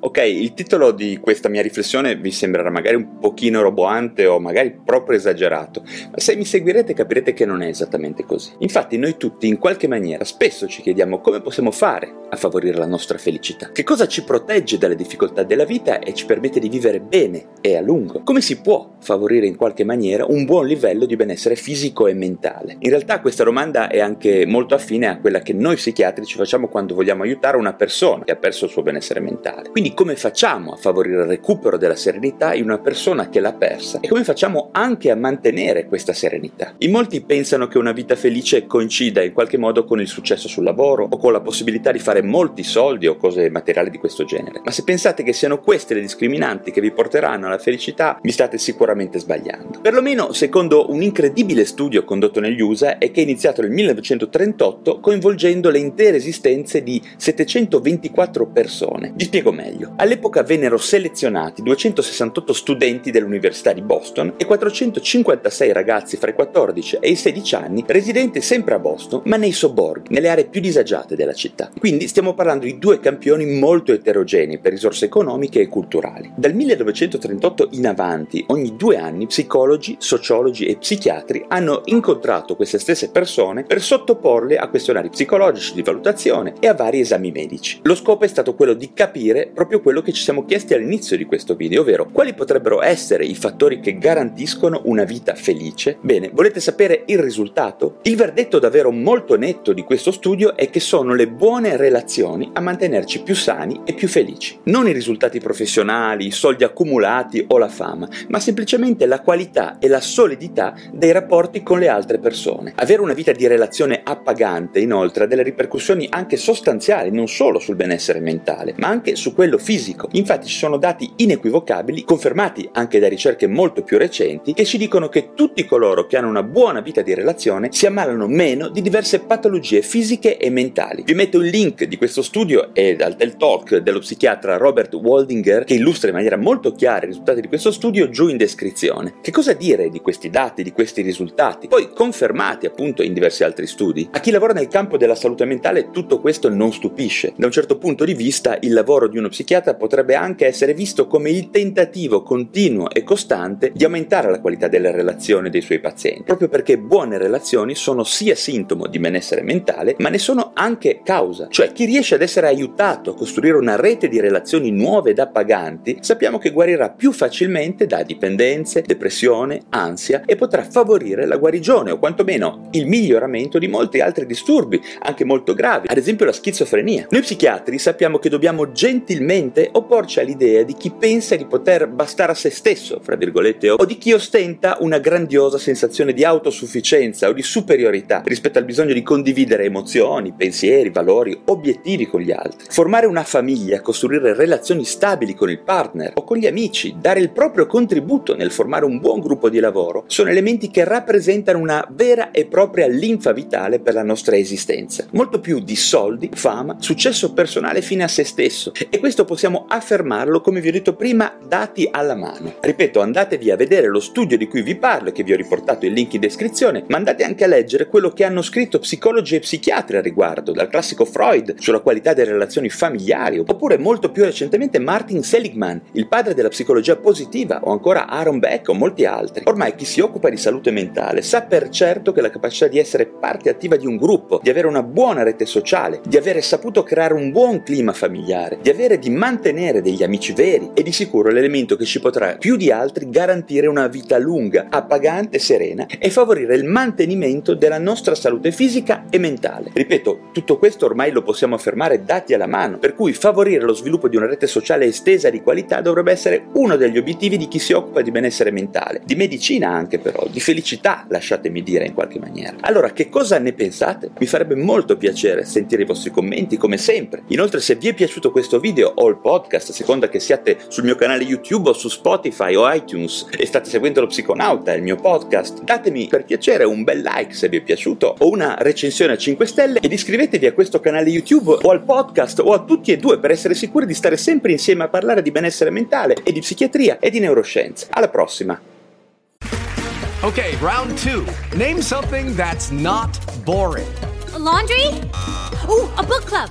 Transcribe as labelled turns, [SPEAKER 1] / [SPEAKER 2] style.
[SPEAKER 1] Ok, il titolo di questa mia riflessione vi sembrerà magari un pochino roboante o magari proprio esagerato, ma se mi seguirete capirete che non è esattamente così. Infatti noi tutti in qualche maniera spesso ci chiediamo come possiamo fare a favorire la nostra felicità. Che cosa ci protegge dalle difficoltà della vita e ci permette di vivere bene e a lungo? Come si può favorire in qualche maniera un buon livello di benessere fisico e mentale? In realtà questa domanda è anche molto affine a quella che noi psichiatri ci facciamo quando vogliamo aiutare una persona che ha perso il suo benessere mentale. Quindi come facciamo a favorire il recupero della serenità in una persona che l'ha persa e come facciamo anche a mantenere questa serenità? In molti pensano che una vita felice coincida in qualche modo con il successo sul lavoro o con la possibilità di fare molti soldi o cose materiali di questo genere. Ma se pensate che siano queste le discriminanti che vi porteranno alla felicità, vi state sicuramente sbagliando. Perlomeno secondo un incredibile studio condotto negli USA e che è iniziato nel 1938 coinvolgendo le intere esistenze di 724 persone. Vi spiego meglio. All'epoca vennero selezionati 268 studenti dell'Università di Boston e 456 ragazzi fra i 14 e i 16 anni residenti sempre a Boston, ma nei sobborghi, nelle aree più disagiate della città. Quindi stiamo parlando di due campioni molto eterogenei per risorse economiche e culturali. Dal 1938 in avanti, ogni due anni, psicologi, sociologi e psichiatri hanno incontrato queste stesse persone per sottoporle a questionari psicologici di valutazione e a vari esami medici. Lo scopo è stato quello di capire proprio quello che ci siamo chiesti all'inizio di questo video, ovvero quali potrebbero essere i fattori che garantiscono una vita felice? Bene, volete sapere il risultato? Il verdetto davvero molto netto di questo studio è che sono le buone relazioni a mantenerci più sani e più felici. Non i risultati professionali, i soldi accumulati o la fama, ma semplicemente la qualità e la solidità dei rapporti con le altre persone. Avere una vita di relazione appagante, inoltre, ha delle ripercussioni anche sostanziali, non solo sul benessere mentale, ma anche su quello fisico. Infatti ci sono dati inequivocabili, confermati anche da ricerche molto più recenti, che ci dicono che tutti coloro che hanno una buona vita di relazione si ammalano meno di diverse patologie fisiche e mentali. Vi metto il link di questo studio e dal TED Talk dello psichiatra Robert Waldinger che illustra in maniera molto chiara i risultati di questo studio giù in descrizione. Che cosa dire di questi dati, di questi risultati? Poi confermati appunto in diversi altri studi. A chi lavora nel campo della salute mentale tutto questo non stupisce. Da un certo punto di vista il lavoro di uno psichiatra potrebbe anche essere visto come il tentativo continuo e costante di aumentare la qualità delle relazioni dei suoi pazienti, proprio perché buone relazioni sono sia sintomo di benessere mentale, ma ne sono anche causa. Cioè chi riesce ad essere aiutato a costruire una rete di relazioni nuove ed appaganti, sappiamo che guarirà più facilmente da dipendenze, depressione, ansia e potrà favorire la guarigione o quantomeno il miglioramento di molti altri disturbi, anche molto gravi, ad esempio la schizofrenia. Noi psichiatri sappiamo che dobbiamo gentilmente opporci all'idea di chi pensa di poter bastare a se stesso, fra virgolette, o di chi ostenta una grandiosa sensazione di autosufficienza o di superiorità rispetto al bisogno di condividere emozioni, pensieri, valori, obiettivi con gli altri. Formare una famiglia, costruire relazioni stabili con il partner o con gli amici, dare il proprio contributo nel formare un buon gruppo di lavoro, sono elementi che rappresentano una vera e propria linfa vitale per la nostra esistenza. Molto più di soldi, fama, successo personale fine a se stesso. E questo possiamo affermarlo, come vi ho detto prima, dati alla mano. Ripeto, andatevi a vedere lo studio di cui vi parlo che vi ho riportato il link in descrizione, ma andate anche a leggere quello che hanno scritto psicologi e psichiatri a riguardo, dal classico Freud sulla qualità delle relazioni familiari, oppure molto più recentemente Martin Seligman, il padre della psicologia positiva, o ancora Aaron Beck o molti altri. Ormai chi si occupa di salute mentale sa per certo che la capacità di essere parte attiva di un gruppo, di avere una buona rete sociale, di avere saputo creare un buon clima familiare, di avere e di mantenere degli amici veri è di sicuro l'elemento che ci potrà più di altri garantire una vita lunga, appagante, serena e favorire il mantenimento della nostra salute fisica e mentale. Ripeto, tutto questo ormai lo possiamo affermare dati alla mano, per cui favorire lo sviluppo di una rete sociale estesa di qualità dovrebbe essere uno degli obiettivi di chi si occupa di benessere mentale, di medicina anche però, di felicità, lasciatemi dire in qualche maniera. Allora, che cosa ne pensate? Mi farebbe molto piacere sentire i vostri commenti come sempre. Inoltre, se vi è piaciuto questo video o il podcast, a seconda che siate sul mio canale YouTube o su Spotify o iTunes e state seguendo lo Psiconauta, il mio podcast. Datemi per piacere un bel like se vi è piaciuto o una recensione a 5 stelle ed iscrivetevi a questo canale YouTube o al podcast o a tutti e due per essere sicuri di stare sempre insieme a parlare di benessere mentale e di psichiatria e di neuroscienze. Alla prossima!
[SPEAKER 2] Okay, round two. Name something that's not boring.
[SPEAKER 3] A laundry? Ooh, a book club.